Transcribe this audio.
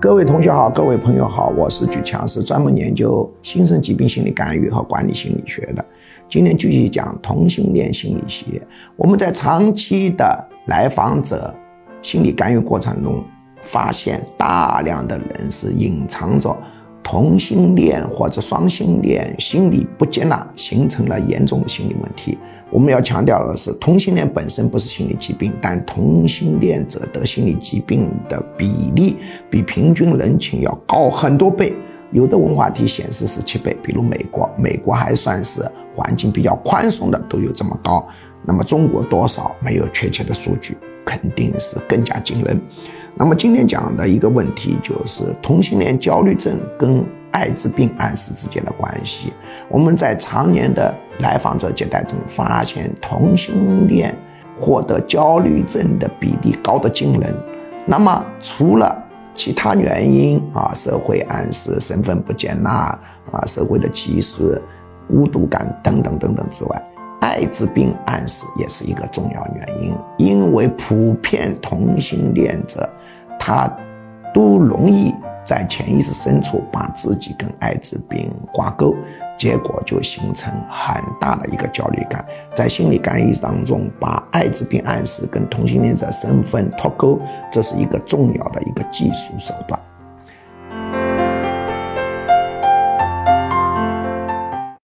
各位同学好，各位朋友好，我是举强，是专门研究新生疾病心理干预和管理心理学的。今天继续讲同性恋心理学。我们在长期的来访者心理干预过程中，发现大量的人是隐藏着同性恋或者双性恋心理不接纳，形成了严重的心理问题。我们要强调的是，同性恋本身不是心理疾病，但同性恋者得心理疾病的比例比平均人群要高很多倍。有的文化体显示是七倍，比如美国，美国还算是环境比较宽松的，都有这么高。那么中国多少没有确切的数据，肯定是更加惊人。那么今天讲的一个问题就是同性恋焦虑症跟。艾滋病暗示之间的关系，我们在常年的来访者接待中发现，同性恋获得焦虑症的比例高得惊人。那么，除了其他原因啊，社会暗示、身份不接纳啊，社会的歧视、孤独感等等等等之外，艾滋病暗示也是一个重要原因，因为普遍同性恋者他都容易。在潜意识深处把自己跟艾滋病挂钩，结果就形成很大的一个焦虑感。在心理干预当中，把艾滋病暗示跟同性恋者身份脱钩，这是一个重要的一个技术手段。